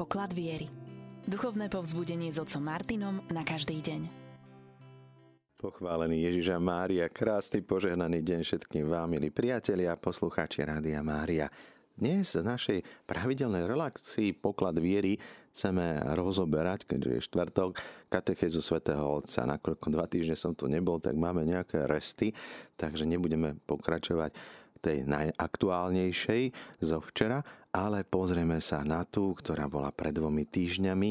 poklad viery. Duchovné povzbudenie s otcom Martinom na každý deň. Pochválený Ježiša Mária, krásny požehnaný deň všetkým vám, milí priatelia a poslucháči Rádia Mária. Dnes v našej pravidelnej relácii Poklad viery chceme rozoberať, keďže je štvrtok, katechezu svätého Otca. Nakoľko dva týždne som tu nebol, tak máme nejaké resty, takže nebudeme pokračovať tej najaktuálnejšej zo včera, ale pozrieme sa na tú, ktorá bola pred dvomi týždňami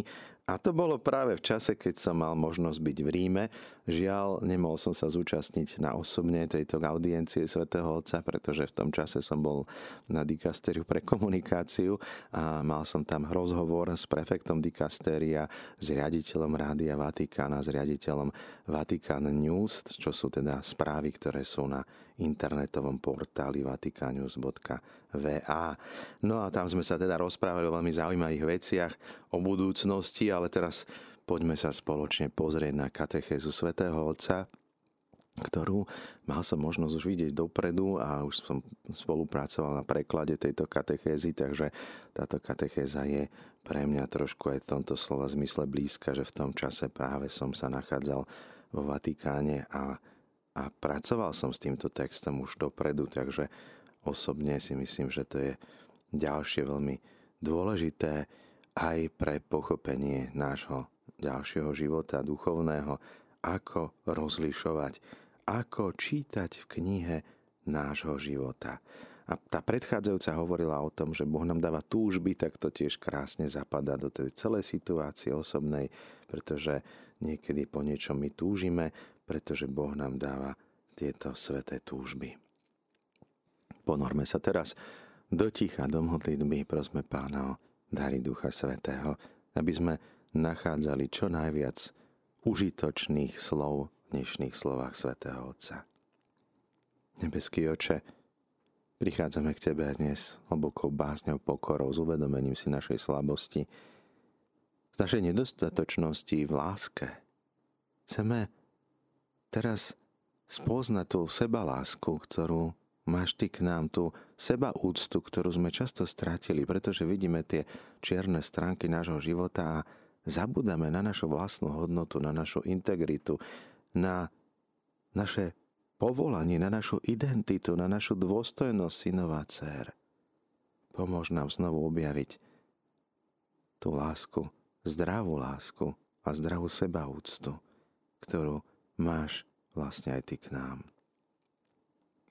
a to bolo práve v čase, keď som mal možnosť byť v Ríme. Žiaľ, nemohol som sa zúčastniť na osobne tejto audiencie svätého Otca, pretože v tom čase som bol na dikasteriu pre komunikáciu a mal som tam rozhovor s prefektom dikastéria, s riaditeľom Rádia Vatikána, s riaditeľom Vatikan News, čo sú teda správy, ktoré sú na internetovom portáli vatikannews.va. No a tam sme sa teda rozprávali o veľmi zaujímavých veciach, o budúcnosti, ale teraz poďme sa spoločne pozrieť na katechézu svätého Otca, ktorú mal som možnosť už vidieť dopredu a už som spolupracoval na preklade tejto katechézy, takže táto katechéza je pre mňa trošku aj v tomto slova zmysle blízka, že v tom čase práve som sa nachádzal vo Vatikáne a a pracoval som s týmto textom už dopredu, takže osobne si myslím, že to je ďalšie veľmi dôležité aj pre pochopenie nášho ďalšieho života duchovného, ako rozlišovať, ako čítať v knihe nášho života. A tá predchádzajúca hovorila o tom, že Boh nám dáva túžby, tak to tiež krásne zapadá do tej celej situácie osobnej, pretože niekedy po niečom my túžime, pretože Boh nám dáva tieto sveté túžby. Ponorme sa teraz do ticha, do modlitby, prosme Pána o dary Ducha Svetého, aby sme nachádzali čo najviac užitočných slov v dnešných slovách Svetého Otca. Nebeský oče, prichádzame k Tebe dnes hlbokou básňou pokorou, s uvedomením si našej slabosti, z našej nedostatočnosti v láske. Chceme teraz spoznať tú sebalásku, ktorú máš ty k nám, tú seba úctu, ktorú sme často stratili, pretože vidíme tie čierne stránky nášho života a zabudáme na našu vlastnú hodnotu, na našu integritu, na naše povolanie, na našu identitu, na našu dôstojnosť synova dcer. Pomôž nám znovu objaviť tú lásku, zdravú lásku a zdravú sebaúctu, ktorú máš vlastne aj ty k nám.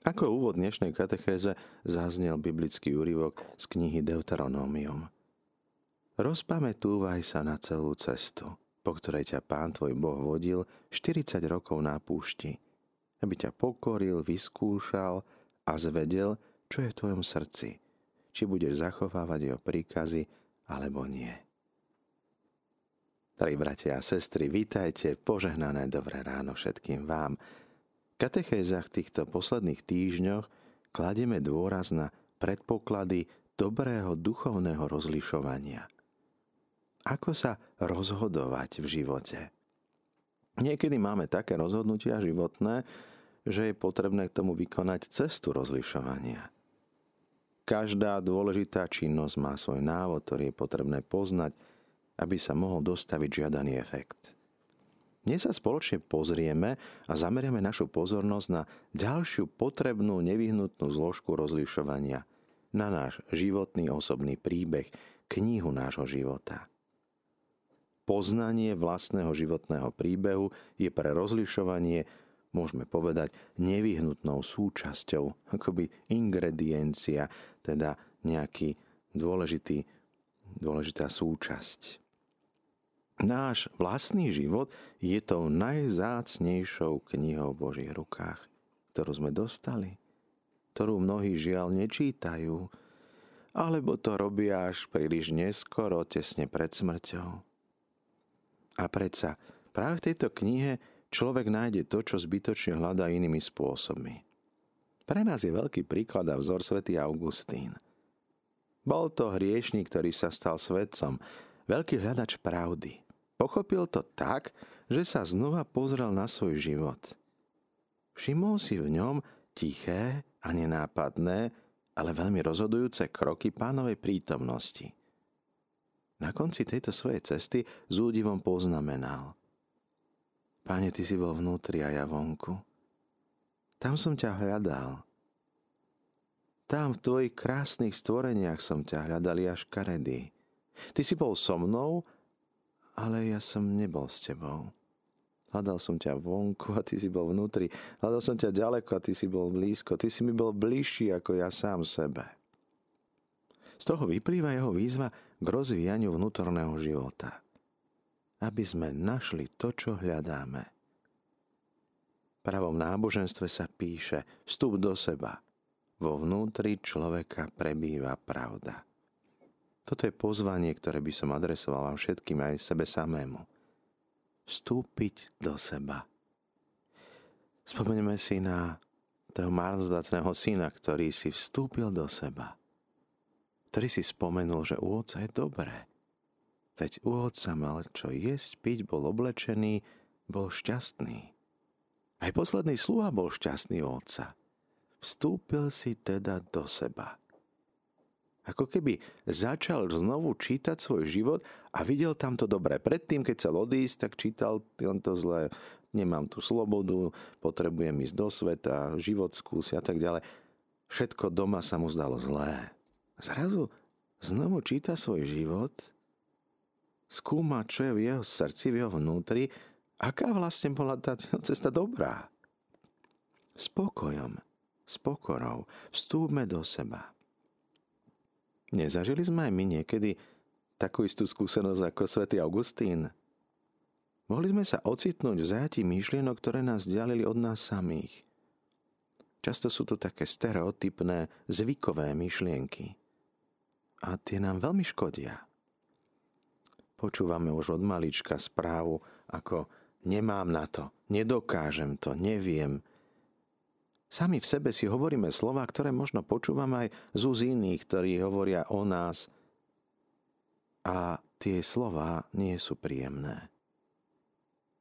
Ako úvod dnešnej katechéze zaznel biblický úryvok z knihy Deuteronomium. Rozpamätúvaj sa na celú cestu, po ktorej ťa pán tvoj Boh vodil 40 rokov na púšti, aby ťa pokoril, vyskúšal a zvedel, čo je v tvojom srdci, či budeš zachovávať jeho príkazy alebo nie. Drahí bratia a sestry, vítajte, požehnané dobré ráno všetkým vám. V katechézach týchto posledných týždňoch kladieme dôraz na predpoklady dobrého duchovného rozlišovania. Ako sa rozhodovať v živote? Niekedy máme také rozhodnutia životné, že je potrebné k tomu vykonať cestu rozlišovania. Každá dôležitá činnosť má svoj návod, ktorý je potrebné poznať aby sa mohol dostaviť žiadaný efekt. Dnes sa spoločne pozrieme a zameriame našu pozornosť na ďalšiu potrebnú nevyhnutnú zložku rozlišovania, na náš životný osobný príbeh, knihu nášho života. Poznanie vlastného životného príbehu je pre rozlišovanie, môžeme povedať, nevyhnutnou súčasťou, akoby ingrediencia, teda nejaký dôležitý, dôležitá súčasť. Náš vlastný život je tou najzácnejšou knihou v Božích rukách, ktorú sme dostali, ktorú mnohí žiaľ nečítajú, alebo to robia až príliš neskoro, tesne pred smrťou. A predsa práve v tejto knihe človek nájde to, čo zbytočne hľadá inými spôsobmi. Pre nás je veľký príklad a vzor svätý Augustín. Bol to hriešnik, ktorý sa stal svetcom, veľký hľadač pravdy – Pochopil to tak, že sa znova pozrel na svoj život. Všimol si v ňom tiché a nenápadné, ale veľmi rozhodujúce kroky pánovej prítomnosti. Na konci tejto svojej cesty s údivom poznamenal. Páne, ty si bol vnútri a ja vonku. Tam som ťa hľadal. Tam v tvojich krásnych stvoreniach som ťa hľadal až karedy. Ty si bol so mnou, ale ja som nebol s tebou. Hľadal som ťa vonku a ty si bol vnútri. Hľadal som ťa ďaleko a ty si bol blízko. Ty si mi bol bližší ako ja sám sebe. Z toho vyplýva jeho výzva k rozvíjaniu vnútorného života. Aby sme našli to, čo hľadáme. V pravom náboženstve sa píše vstup do seba. Vo vnútri človeka prebýva pravda. Toto je pozvanie, ktoré by som adresoval vám všetkým aj sebe samému vstúpiť do seba. Spomeňme si na toho marnozdatného syna, ktorý si vstúpil do seba. Ktorý si spomenul, že u otca je dobré. Veď u otca mal čo jesť, piť, bol oblečený, bol šťastný. Aj posledný sluha bol šťastný u otca. Vstúpil si teda do seba. Ako keby začal znovu čítať svoj život a videl tam to dobré. Predtým, keď chcel odísť, tak čítal to zlé. Nemám tu slobodu, potrebujem ísť do sveta, život skúsiť a tak ďalej. Všetko doma sa mu zdalo zlé. Zrazu znovu číta svoj život, skúma, čo je v jeho srdci, v jeho vnútri, aká vlastne bola tá cesta dobrá. Spokojom, s pokorou vstúpme do seba. Nezažili sme aj my niekedy takú istú skúsenosť ako svätý Augustín? Mohli sme sa ocitnúť v zajatí myšlienok, ktoré nás ďalili od nás samých. Často sú to také stereotypné, zvykové myšlienky. A tie nám veľmi škodia. Počúvame už od malička správu ako nemám na to, nedokážem to, neviem, Sami v sebe si hovoríme slova, ktoré možno počúvame aj z iných, ktorí hovoria o nás. A tie slova nie sú príjemné.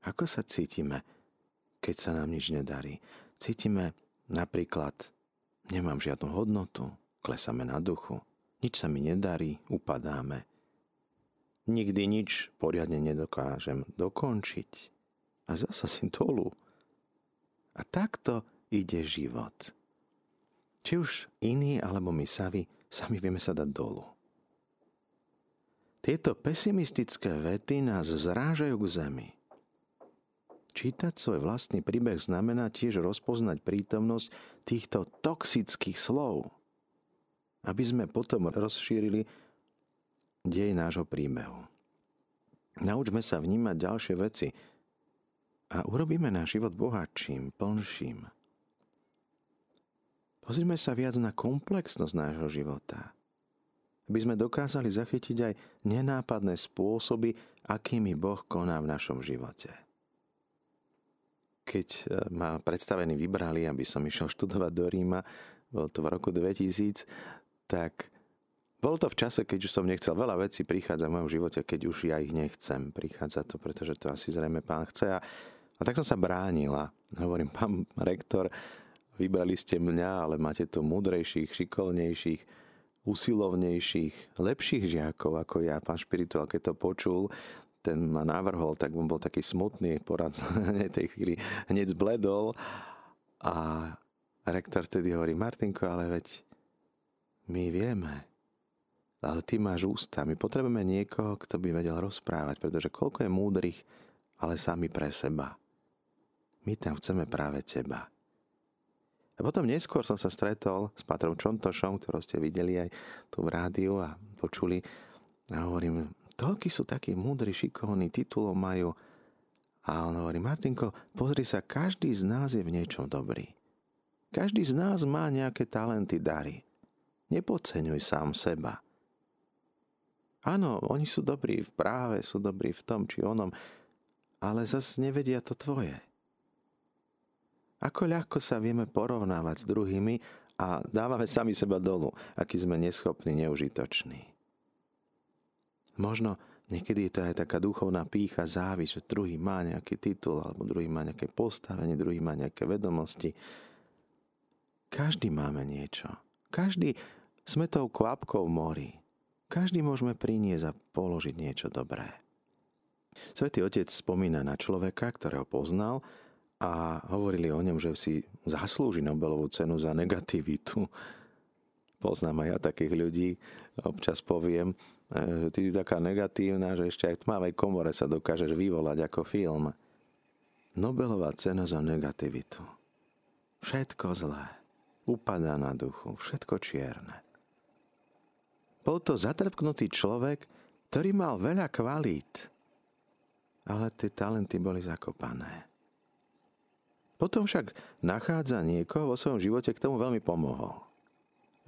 Ako sa cítime, keď sa nám nič nedarí? Cítime napríklad, nemám žiadnu hodnotu, klesame na duchu, nič sa mi nedarí, upadáme. Nikdy nič poriadne nedokážem dokončiť. A zasa si dolu. A takto ide život. Či už iní alebo my sami, sami vieme sa dať dolu. Tieto pesimistické vety nás zrážajú k zemi. Čítať svoj vlastný príbeh znamená tiež rozpoznať prítomnosť týchto toxických slov, aby sme potom rozšírili dej nášho príbehu. Naučme sa vnímať ďalšie veci a urobíme náš život bohatším, plnším. Pozrime sa viac na komplexnosť nášho života. Aby sme dokázali zachytiť aj nenápadné spôsoby, akými Boh koná v našom živote. Keď e, ma predstavení vybrali, aby som išiel študovať do Ríma, bolo to v roku 2000, tak bolo to v čase, keď už som nechcel. Veľa vecí prichádza v mojom živote, keď už ja ich nechcem. Prichádza to, pretože to asi zrejme pán chce. A, a tak som sa bránila. Hovorím, pán rektor, Vybrali ste mňa, ale máte tu múdrejších, šikovnejšých, usilovnejších, lepších žiakov ako ja. Pán Špirituál, keď to počul, ten ma navrhol, tak on bol taký smutný, poradca tej chvíli hneď zbledol a rektor tedy hovorí, Martinko, ale veď my vieme, ale ty máš ústa. My potrebujeme niekoho, kto by vedel rozprávať, pretože koľko je múdrych, ale sami pre seba. My tam chceme práve teba. A potom neskôr som sa stretol s Patrom Čontošom, ktorého ste videli aj tu v rádiu a počuli. A hovorím, toľky sú takí múdri, šikovní, titulov majú. A on hovorí, Martinko, pozri sa, každý z nás je v niečom dobrý. Každý z nás má nejaké talenty, dary. Nepodceňuj sám seba. Áno, oni sú dobrí v práve, sú dobrí v tom či onom, ale zase nevedia to tvoje. Ako ľahko sa vieme porovnávať s druhými a dávame sami seba dolu, aký sme neschopní, neužitoční. Možno niekedy je to aj taká duchovná pícha, závisť, že druhý má nejaký titul, alebo druhý má nejaké postavenie, druhý má nejaké vedomosti. Každý máme niečo. Každý sme tou kvapkou mori. Každý môžeme priniesť a položiť niečo dobré. Svetý otec spomína na človeka, ktorého poznal a hovorili o ňom, že si zaslúži Nobelovú cenu za negativitu. Poznám aj ja takých ľudí, občas poviem, že ty si taká negatívna, že ešte aj v tmavej komore sa dokážeš vyvolať ako film. Nobelová cena za negativitu. Všetko zlé. Upadá na duchu. Všetko čierne. Bol to zatrpknutý človek, ktorý mal veľa kvalít, ale tie talenty boli zakopané. Potom však nachádza niekoho vo svojom živote, k tomu veľmi pomohol.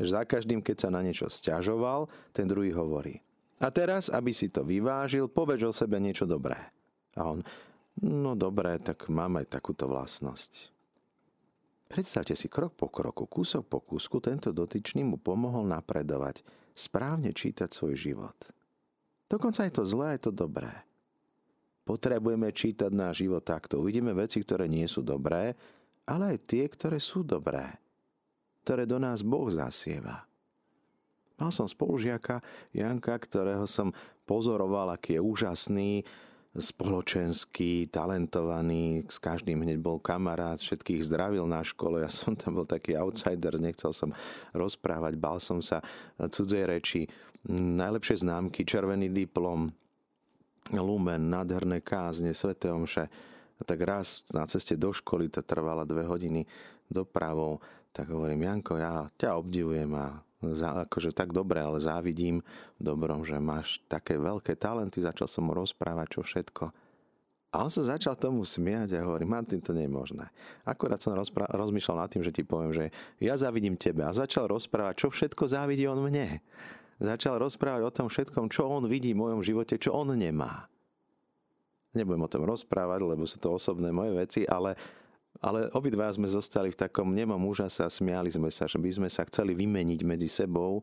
Za každým, keď sa na niečo stiažoval, ten druhý hovorí. A teraz, aby si to vyvážil, povedz o sebe niečo dobré. A on, no dobré, tak mám aj takúto vlastnosť. Predstavte si krok po kroku, kúsok po kúsku, tento dotyčný mu pomohol napredovať – správne čítať svoj život. Dokonca je to zlé, je to dobré. Potrebujeme čítať náš život takto. Uvidíme veci, ktoré nie sú dobré, ale aj tie, ktoré sú dobré. Ktoré do nás Boh zasieva. Mal som spolužiaka Janka, ktorého som pozoroval, aký je úžasný, spoločenský, talentovaný, s každým hneď bol kamarát, všetkých zdravil na škole, ja som tam bol taký outsider, nechcel som rozprávať, bal som sa cudzej reči, najlepšie známky, červený diplom, lumen, nádherné kázne, sveté omše. A tak raz na ceste do školy, to trvala dve hodiny dopravou, tak hovorím, Janko, ja ťa obdivujem a akože tak dobre, ale závidím dobrom, že máš také veľké talenty. Začal som mu rozprávať, čo všetko. A on sa začal tomu smiať a hovorí, Martin, to nie je možné. Akurát som rozpra- rozmýšľal nad tým, že ti poviem, že ja závidím tebe. A začal rozprávať, čo všetko závidí on mne. Začal rozprávať o tom všetkom, čo on vidí v mojom živote, čo on nemá. Nebudem o tom rozprávať, lebo sú to osobné moje veci, ale ale obidva sme zostali v takom nemom úžase a smiali sme sa, že by sme sa chceli vymeniť medzi sebou.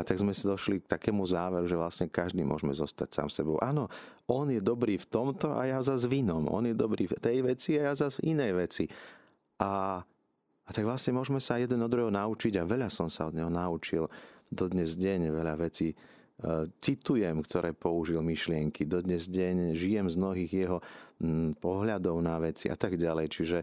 A tak sme si došli k takému záveru, že vlastne každý môžeme zostať sám sebou. Áno, on je dobrý v tomto a ja zase v inom. On je dobrý v tej veci a ja zase v inej veci. A, a tak vlastne môžeme sa jeden od druhého naučiť a veľa som sa od neho naučil. Dodnes deň veľa vecí citujem, ktoré použil myšlienky. Dodnes deň žijem z mnohých jeho pohľadov na veci a tak ďalej. Čiže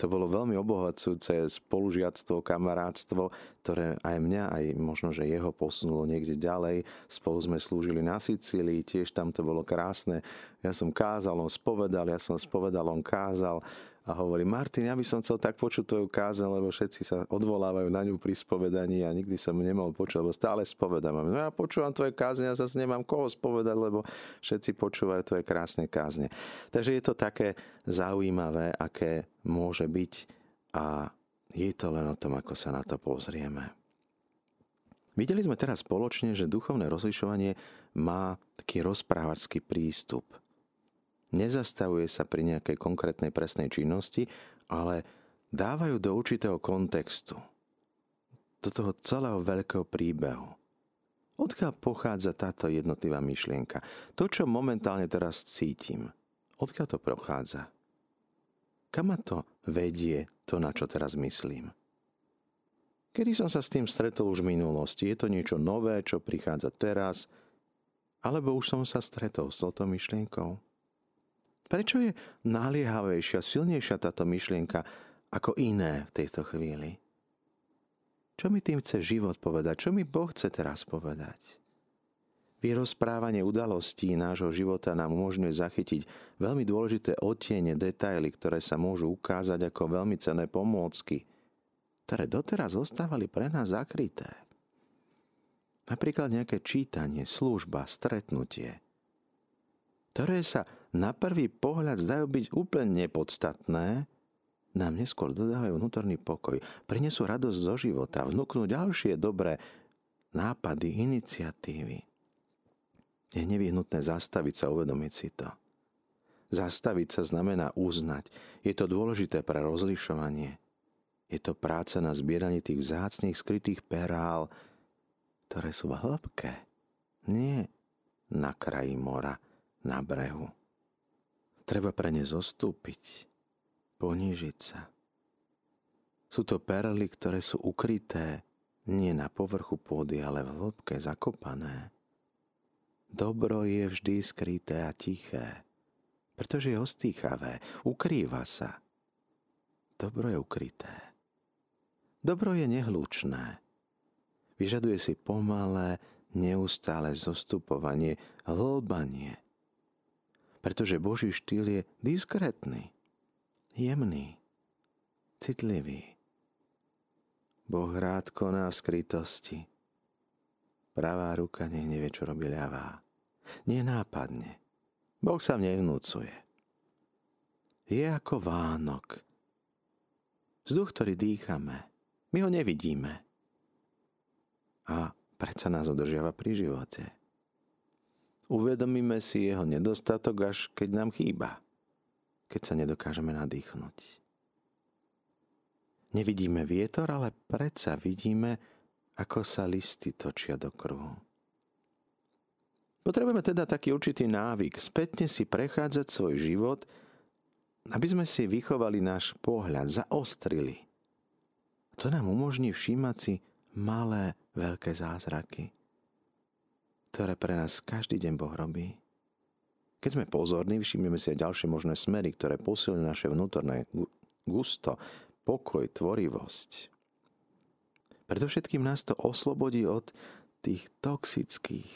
to bolo veľmi obohacujúce spolužiactvo, kamarátstvo, ktoré aj mňa, aj možno, že jeho posunulo niekde ďalej. Spolu sme slúžili na Sicílii, tiež tam to bolo krásne. Ja som kázal, on spovedal, ja som spovedal, on kázal a hovorí, Martin, ja by som chcel tak počuť tvoju kázeň, lebo všetci sa odvolávajú na ňu pri spovedaní a nikdy som nemohol počuť, lebo stále spovedám. No ja počúvam tvoje kázne a zase nemám koho spovedať, lebo všetci počúvajú tvoje krásne kázne. Takže je to také zaujímavé, aké môže byť a je to len o tom, ako sa na to pozrieme. Videli sme teraz spoločne, že duchovné rozlišovanie má taký rozprávačský prístup – nezastavuje sa pri nejakej konkrétnej presnej činnosti, ale dávajú do určitého kontextu, do toho celého veľkého príbehu. Odkiaľ pochádza táto jednotlivá myšlienka? To, čo momentálne teraz cítim, odkiaľ to prochádza? Kam ma to vedie, to, na čo teraz myslím? Kedy som sa s tým stretol už v minulosti? Je to niečo nové, čo prichádza teraz? Alebo už som sa stretol s touto myšlienkou? Prečo je naliehavejšia, silnejšia táto myšlienka ako iné v tejto chvíli? Čo mi tým chce život povedať? Čo mi Boh chce teraz povedať? Vyrozprávanie udalostí nášho života nám umožňuje zachytiť veľmi dôležité odtiene, detaily, ktoré sa môžu ukázať ako veľmi cenné pomôcky, ktoré doteraz zostávali pre nás zakryté. Napríklad nejaké čítanie, služba, stretnutie, ktoré sa na prvý pohľad zdajú byť úplne nepodstatné, nám neskôr dodávajú vnútorný pokoj, prinesú radosť zo života, vnúknú ďalšie dobré nápady, iniciatívy. Je nevyhnutné zastaviť sa, uvedomiť si to. Zastaviť sa znamená uznať. Je to dôležité pre rozlišovanie. Je to práca na zbieraní tých vzácných skrytých perál, ktoré sú v nie na kraji mora, na brehu. Treba pre ne zostúpiť, ponížiť sa. Sú to perly, ktoré sú ukryté nie na povrchu pôdy, ale v hĺbke zakopané. Dobro je vždy skryté a tiché, pretože je ostýchavé, ukrýva sa. Dobro je ukryté. Dobro je nehlučné. Vyžaduje si pomalé, neustále zostupovanie, hlbanie. Pretože Boží štýl je diskrétny, jemný, citlivý. Boh rád koná v skrytosti. Pravá ruka nech nevie, čo robí ľavá. Nenápadne. Boh sa nevnúcuje. Je ako Vánok. Vzduch, ktorý dýchame, my ho nevidíme. A predsa nás udržiava pri živote. Uvedomíme si jeho nedostatok, až keď nám chýba, keď sa nedokážeme nadýchnuť. Nevidíme vietor, ale predsa vidíme, ako sa listy točia do kruhu. Potrebujeme teda taký určitý návyk, spätne si prechádzať svoj život, aby sme si vychovali náš pohľad, zaostrili. To nám umožní všímať si malé veľké zázraky, ktoré pre nás každý deň Boh robí. Keď sme pozorní, všimneme si aj ďalšie možné smery, ktoré posilňujú naše vnútorné gusto, pokoj, tvorivosť. Predovšetkým nás to oslobodí od tých toxických,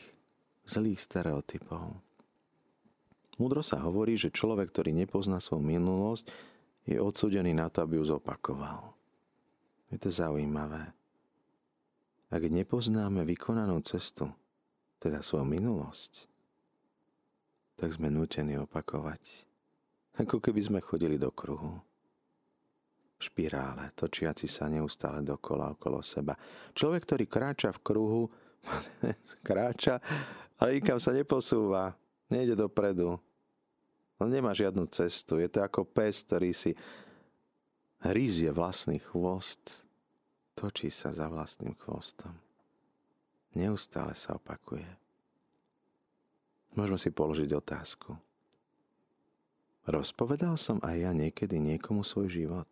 zlých stereotypov. Múdro sa hovorí, že človek, ktorý nepozná svoju minulosť, je odsudený na to, aby ju zopakoval. Je to zaujímavé. Ak nepoznáme vykonanú cestu, teda svoju minulosť, tak sme nutení opakovať, ako keby sme chodili do kruhu. Špirále, točiaci sa neustále dokola okolo seba. Človek, ktorý kráča v kruhu, kráča, ale nikam sa neposúva, nejde dopredu. On nemá žiadnu cestu. Je to ako pes, ktorý si hryzie vlastný chvost točí sa za vlastným chvostom. Neustále sa opakuje. Môžeme si položiť otázku. Rozpovedal som aj ja niekedy niekomu svoj život?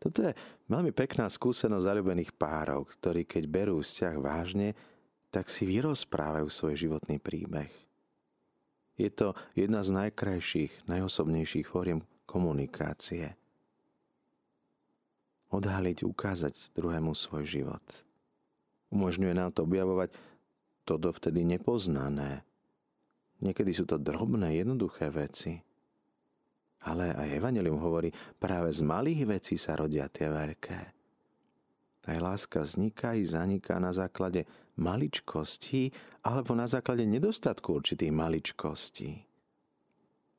Toto je veľmi pekná skúsenosť zalúbených párov, ktorí keď berú vzťah vážne, tak si vyrozprávajú svoj životný príbeh. Je to jedna z najkrajších, najosobnejších fóriem komunikácie odhaliť, ukázať druhému svoj život. Umožňuje nám to objavovať to dovtedy nepoznané. Niekedy sú to drobné, jednoduché veci. Ale aj Evangelium hovorí, práve z malých vecí sa rodia tie veľké. Aj láska vzniká i zaniká na základe maličkostí alebo na základe nedostatku určitých maličkostí.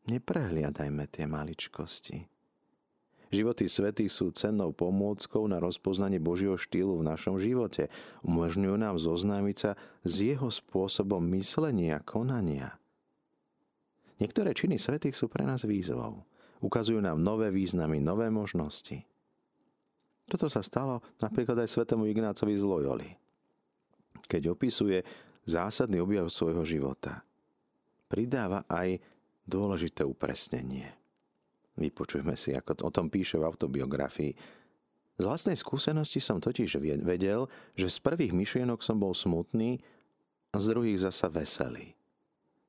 Neprehliadajme tie maličkosti. Životy svetých sú cennou pomôckou na rozpoznanie Božieho štýlu v našom živote. Umožňujú nám zoznámiť sa s jeho spôsobom myslenia, konania. Niektoré činy svetých sú pre nás výzvou. Ukazujú nám nové významy, nové možnosti. Toto sa stalo napríklad aj svetému Ignácovi z Loyoli, keď opisuje zásadný objav svojho života. Pridáva aj dôležité upresnenie. Vypočujme si, ako o tom píše v autobiografii. Z vlastnej skúsenosti som totiž vedel, že z prvých myšlienok som bol smutný a z druhých zasa veselý.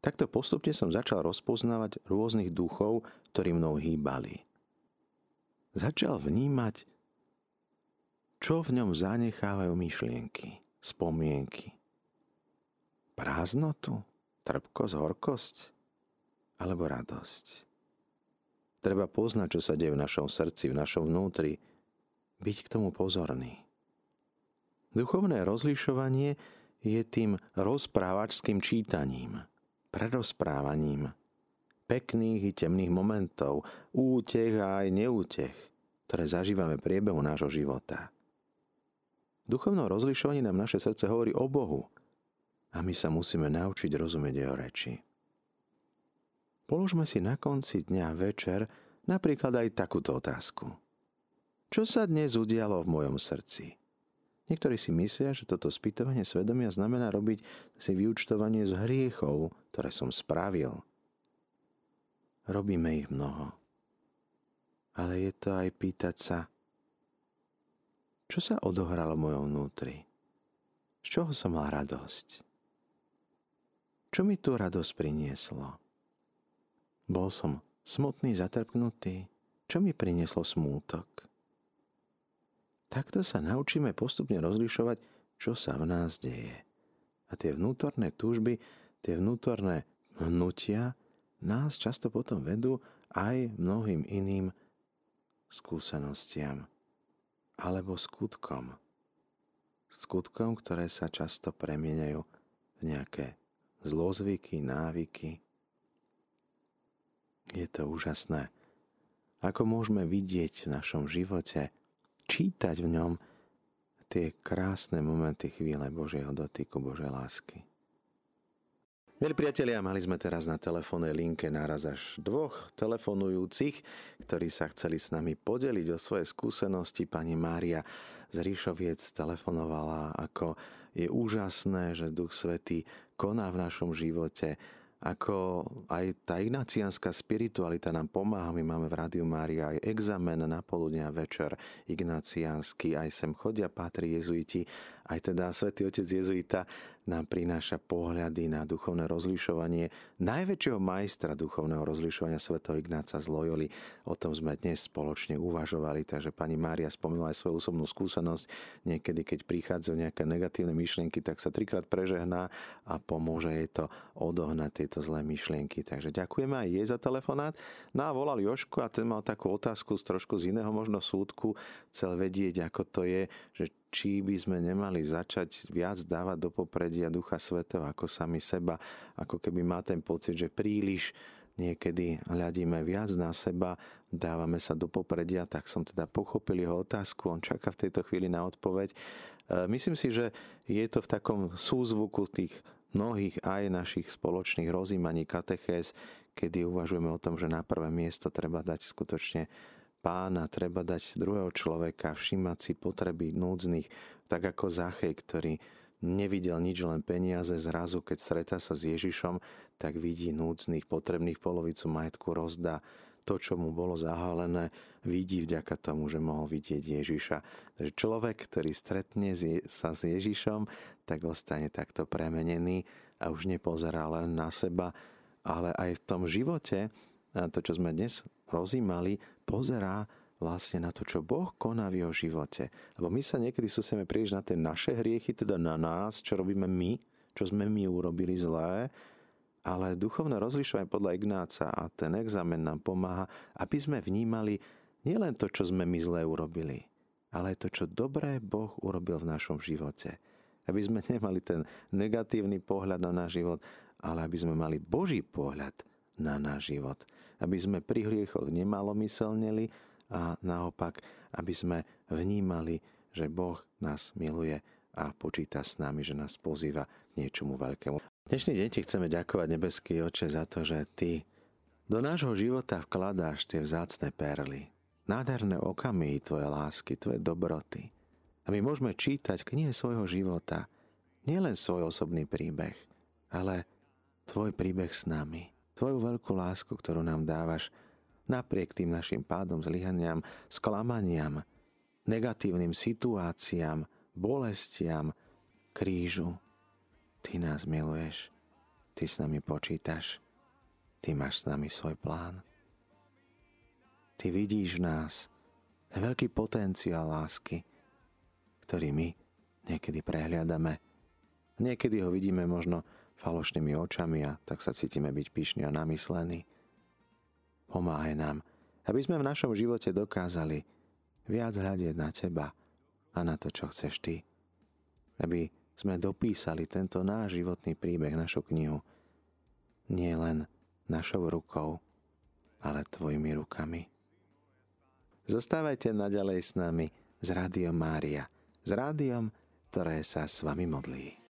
Takto postupne som začal rozpoznávať rôznych duchov, ktorí mnou hýbali. Začal vnímať, čo v ňom zanechávajú myšlienky, spomienky. Prázdnotu, trpkosť, horkosť alebo radosť. Treba poznať, čo sa deje v našom srdci, v našom vnútri, byť k tomu pozorný. Duchovné rozlišovanie je tým rozprávačským čítaním, prerozprávaním pekných i temných momentov, útech a aj neútech, ktoré zažívame priebehu nášho života. Duchovnom rozlišovaní nám naše srdce hovorí o Bohu a my sa musíme naučiť rozumieť jeho reči. Položme si na konci dňa večer napríklad aj takúto otázku. Čo sa dnes udialo v mojom srdci? Niektorí si myslia, že toto spýtovanie svedomia znamená robiť si vyučtovanie z hriechov, ktoré som spravil. Robíme ich mnoho. Ale je to aj pýtať sa, Čo sa odohralo mojom vnútri? Z čoho som mal radosť? Čo mi tú radosť prinieslo? Bol som smutný, zatrpnutý? Čo mi prinieslo smútok? Takto sa naučíme postupne rozlišovať, čo sa v nás deje. A tie vnútorné túžby, tie vnútorné hnutia nás často potom vedú aj mnohým iným skúsenostiam alebo skutkom. Skutkom, ktoré sa často premieňajú v nejaké zlozvyky, návyky. Je to úžasné ako môžeme vidieť v našom živote, čítať v ňom tie krásne momenty chvíle Božieho dotyku, Božej lásky. Milí priatelia, mali sme teraz na telefónnej linke naraz až dvoch telefonujúcich, ktorí sa chceli s nami podeliť o svoje skúsenosti. Pani Mária z Ríšoviec telefonovala, ako je úžasné, že Duch Svetý koná v našom živote, ako aj tá ignaciánska spiritualita nám pomáha. My máme v Rádiu Mária aj examen na poludňa večer ignaciánsky, aj sem chodia pátri jezuiti, aj teda svätý otec jezuita nám prináša pohľady na duchovné rozlišovanie najväčšieho majstra duchovného rozlišovania svätého Ignáca z Loyoli. O tom sme dnes spoločne uvažovali, takže pani Mária spomínala aj svoju osobnú skúsenosť. Niekedy, keď prichádzajú nejaké negatívne myšlienky, tak sa trikrát prežehná a pomôže jej to odohnať tieto zlé myšlienky. Takže ďakujeme aj jej za telefonát. No a volal Joško a ten mal takú otázku z trošku z iného možno súdku. Chcel vedieť, ako to je, že či by sme nemali začať viac dávať do popredia Ducha Svetého ako sami seba, ako keby má ten pocit, že príliš niekedy hľadíme viac na seba, dávame sa do popredia, tak som teda pochopil jeho otázku, on čaká v tejto chvíli na odpoveď. E, myslím si, že je to v takom súzvuku tých mnohých aj našich spoločných rozímaní katechéz, kedy uvažujeme o tom, že na prvé miesto treba dať skutočne pána treba dať druhého človeka, všímať si potreby núdznych, tak ako Zachej, ktorý nevidel nič, len peniaze, zrazu keď stretá sa s Ježišom, tak vidí núdznych, potrebných polovicu majetku rozdá to, čo mu bolo zahalené, vidí vďaka tomu, že mohol vidieť Ježiša. Takže človek, ktorý stretne sa s Ježišom, tak ostane takto premenený a už nepozerá len na seba, ale aj v tom živote, to, čo sme dnes rozímali, pozerá vlastne na to, čo Boh koná v jeho živote. Lebo my sa niekedy sústredíme príliš na tie naše hriechy, teda na nás, čo robíme my, čo sme my urobili zlé, ale duchovné rozlišovanie podľa Ignáca a ten examen nám pomáha, aby sme vnímali nielen to, čo sme my zlé urobili, ale to, čo dobré Boh urobil v našom živote. Aby sme nemali ten negatívny pohľad na náš život, ale aby sme mali Boží pohľad na náš život aby sme pri hriechoch nemalomyselneli a naopak, aby sme vnímali, že Boh nás miluje a počíta s nami, že nás pozýva k niečomu veľkému. Dnešný deň chceme ďakovať, nebeský oče, za to, že ty do nášho života vkladáš tie vzácne perly, nádherné okamihy tvoje lásky, tvoje dobroty. A my môžeme čítať knihe svojho života, nielen svoj osobný príbeh, ale tvoj príbeh s nami tvoju veľkú lásku, ktorú nám dávaš napriek tým našim pádom, zlyhaniam, sklamaniam, negatívnym situáciám, bolestiam, krížu. Ty nás miluješ, ty s nami počítaš, ty máš s nami svoj plán. Ty vidíš nás veľký potenciál lásky, ktorý my niekedy prehliadame. Niekedy ho vidíme možno falošnými očami a tak sa cítime byť pyšní a namyslení. Pomáhaj nám, aby sme v našom živote dokázali viac hľadieť na Teba a na to, čo chceš Ty. Aby sme dopísali tento náš životný príbeh, našu knihu, nie len našou rukou, ale Tvojimi rukami. Zostávajte naďalej s nami z Rádiom Mária, s rádiom, ktoré sa s vami modlí.